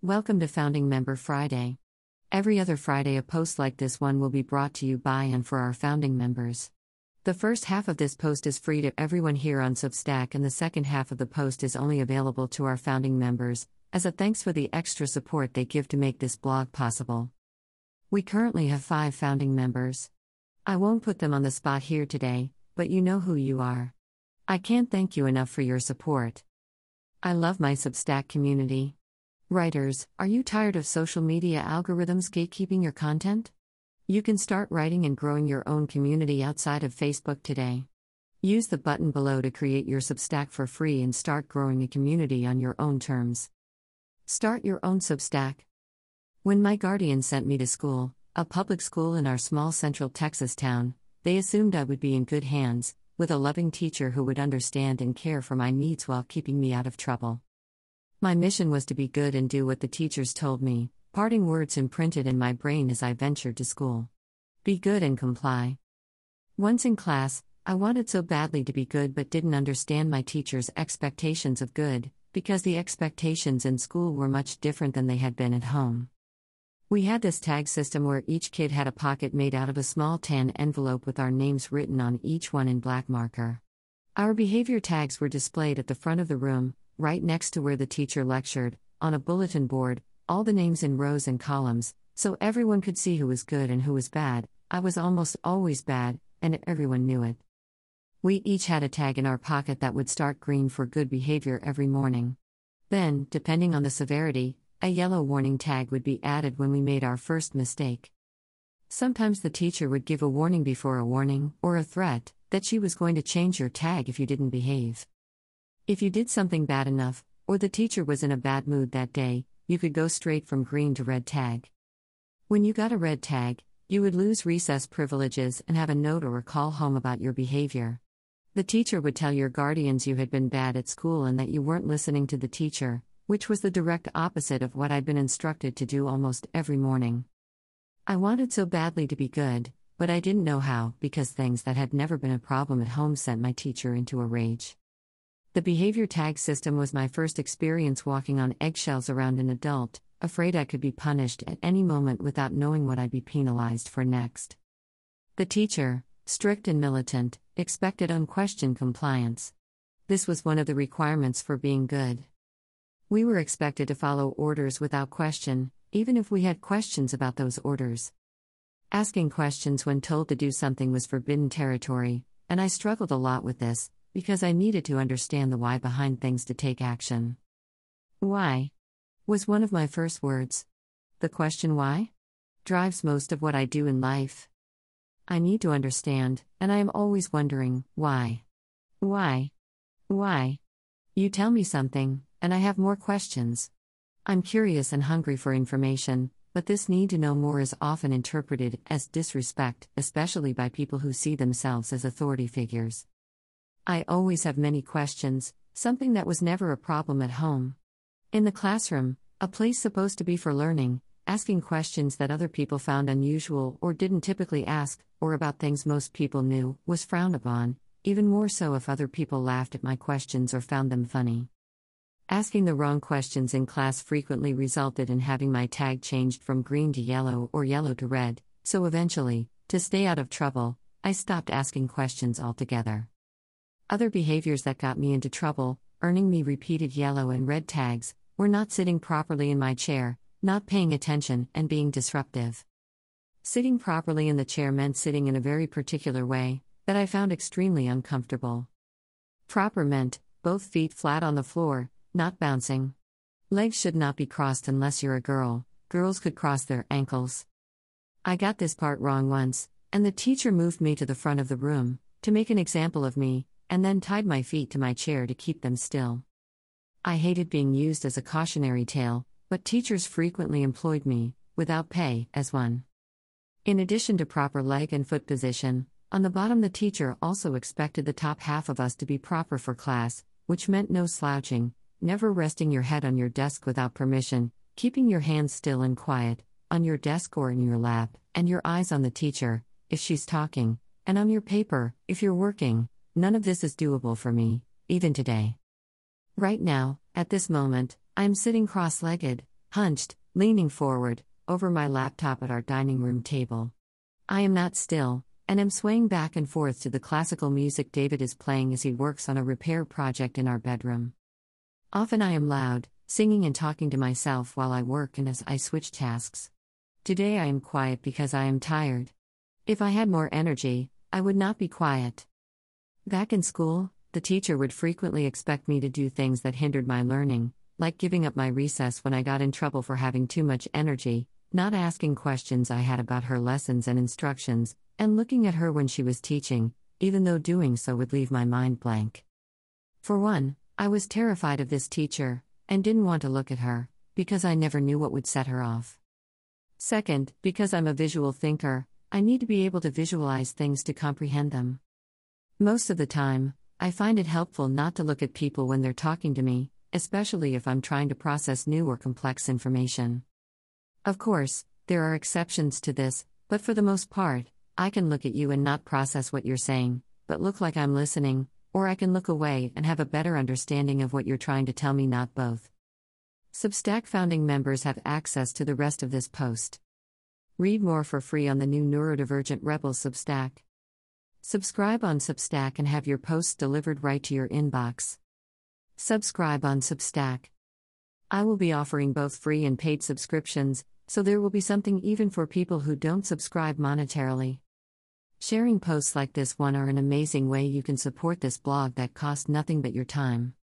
Welcome to Founding Member Friday. Every other Friday, a post like this one will be brought to you by and for our founding members. The first half of this post is free to everyone here on Substack, and the second half of the post is only available to our founding members, as a thanks for the extra support they give to make this blog possible. We currently have five founding members. I won't put them on the spot here today, but you know who you are. I can't thank you enough for your support. I love my Substack community. Writers, are you tired of social media algorithms gatekeeping your content? You can start writing and growing your own community outside of Facebook today. Use the button below to create your Substack for free and start growing a community on your own terms. Start your own Substack. When my guardian sent me to school, a public school in our small central Texas town, they assumed I would be in good hands, with a loving teacher who would understand and care for my needs while keeping me out of trouble. My mission was to be good and do what the teachers told me, parting words imprinted in my brain as I ventured to school. Be good and comply. Once in class, I wanted so badly to be good but didn't understand my teacher's expectations of good, because the expectations in school were much different than they had been at home. We had this tag system where each kid had a pocket made out of a small tan envelope with our names written on each one in black marker. Our behavior tags were displayed at the front of the room, right next to where the teacher lectured, on a bulletin board, all the names in rows and columns, so everyone could see who was good and who was bad. I was almost always bad, and everyone knew it. We each had a tag in our pocket that would start green for good behavior every morning. Then, depending on the severity, a yellow warning tag would be added when we made our first mistake. Sometimes the teacher would give a warning before a warning, or a threat, that she was going to change your tag if you didn't behave. If you did something bad enough, or the teacher was in a bad mood that day, you could go straight from green to red tag. When you got a red tag, you would lose recess privileges and have a note or a call home about your behavior. The teacher would tell your guardians you had been bad at school and that you weren't listening to the teacher, which was the direct opposite of what I'd been instructed to do almost every morning. I wanted so badly to be good, but I didn't know how because things that had never been a problem at home sent my teacher into a rage. The behavior tag system was my first experience walking on eggshells around an adult, afraid I could be punished at any moment without knowing what I'd be penalized for next. The teacher, strict and militant, expected unquestioned compliance. This was one of the requirements for being good. We were expected to follow orders without question, even if we had questions about those orders. Asking questions when told to do something was forbidden territory, and I struggled a lot with this, because I needed to understand the why behind things to take action. Why? was one of my first words. The question why? drives most of what I do in life. I need to understand, and I am always wondering why. Why? Why? You tell me something, and I have more questions. I'm curious and hungry for information, but this need to know more is often interpreted as disrespect, especially by people who see themselves as authority figures. I always have many questions, something that was never a problem at home. In the classroom, a place supposed to be for learning, asking questions that other people found unusual or didn't typically ask, or about things most people knew, was frowned upon, even more so if other people laughed at my questions or found them funny. Asking the wrong questions in class frequently resulted in having my tag changed from green to yellow or yellow to red, so eventually, to stay out of trouble, I stopped asking questions altogether. Other behaviors that got me into trouble, earning me repeated yellow and red tags, were not sitting properly in my chair, not paying attention, and being disruptive. Sitting properly in the chair meant sitting in a very particular way that I found extremely uncomfortable. Proper meant both feet flat on the floor, not bouncing. Legs should not be crossed unless you're a girl, girls could cross their ankles. I got this part wrong once, and the teacher moved me to the front of the room to make an example of me, and then tied my feet to my chair to keep them still. I hated being used as a cautionary tale, but teachers frequently employed me, without pay, as one. In addition to proper leg and foot position, on the bottom the teacher also expected the top half of us to be proper for class, which meant no slouching, never resting your head on your desk without permission, keeping your hands still and quiet, on your desk or in your lap, and your eyes on the teacher, if she's talking, and on your paper, if you're working, none of this is doable for me, even today. Right now, at this moment, I am sitting cross legged, hunched, leaning forward, over my laptop at our dining room table. I am not still, and am swaying back and forth to the classical music David is playing as he works on a repair project in our bedroom. Often I am loud, singing and talking to myself while I work and as I switch tasks. Today I am quiet because I am tired. If I had more energy, I would not be quiet. Back in school, the teacher would frequently expect me to do things that hindered my learning, like giving up my recess when I got in trouble for having too much energy, not asking questions I had about her lessons and instructions, and looking at her when she was teaching, even though doing so would leave my mind blank. For one, I was terrified of this teacher, and didn't want to look at her, because I never knew what would set her off. Second, because I'm a visual thinker, I need to be able to visualize things to comprehend them. Most of the time, I find it helpful not to look at people when they're talking to me, especially if I'm trying to process new or complex information. Of course, there are exceptions to this, but for the most part, I can look at you and not process what you're saying, but look like I'm listening, or I can look away and have a better understanding of what you're trying to tell me, not both. Substack founding members have access to the rest of this post. Read more for free on the new Neurodivergent Rebels Substack. Subscribe on Substack and have your posts delivered right to your inbox. Subscribe on Substack. I will be offering both free and paid subscriptions, so there will be something even for people who don't subscribe monetarily. Sharing posts like this one are an amazing way you can support this blog that costs nothing but your time.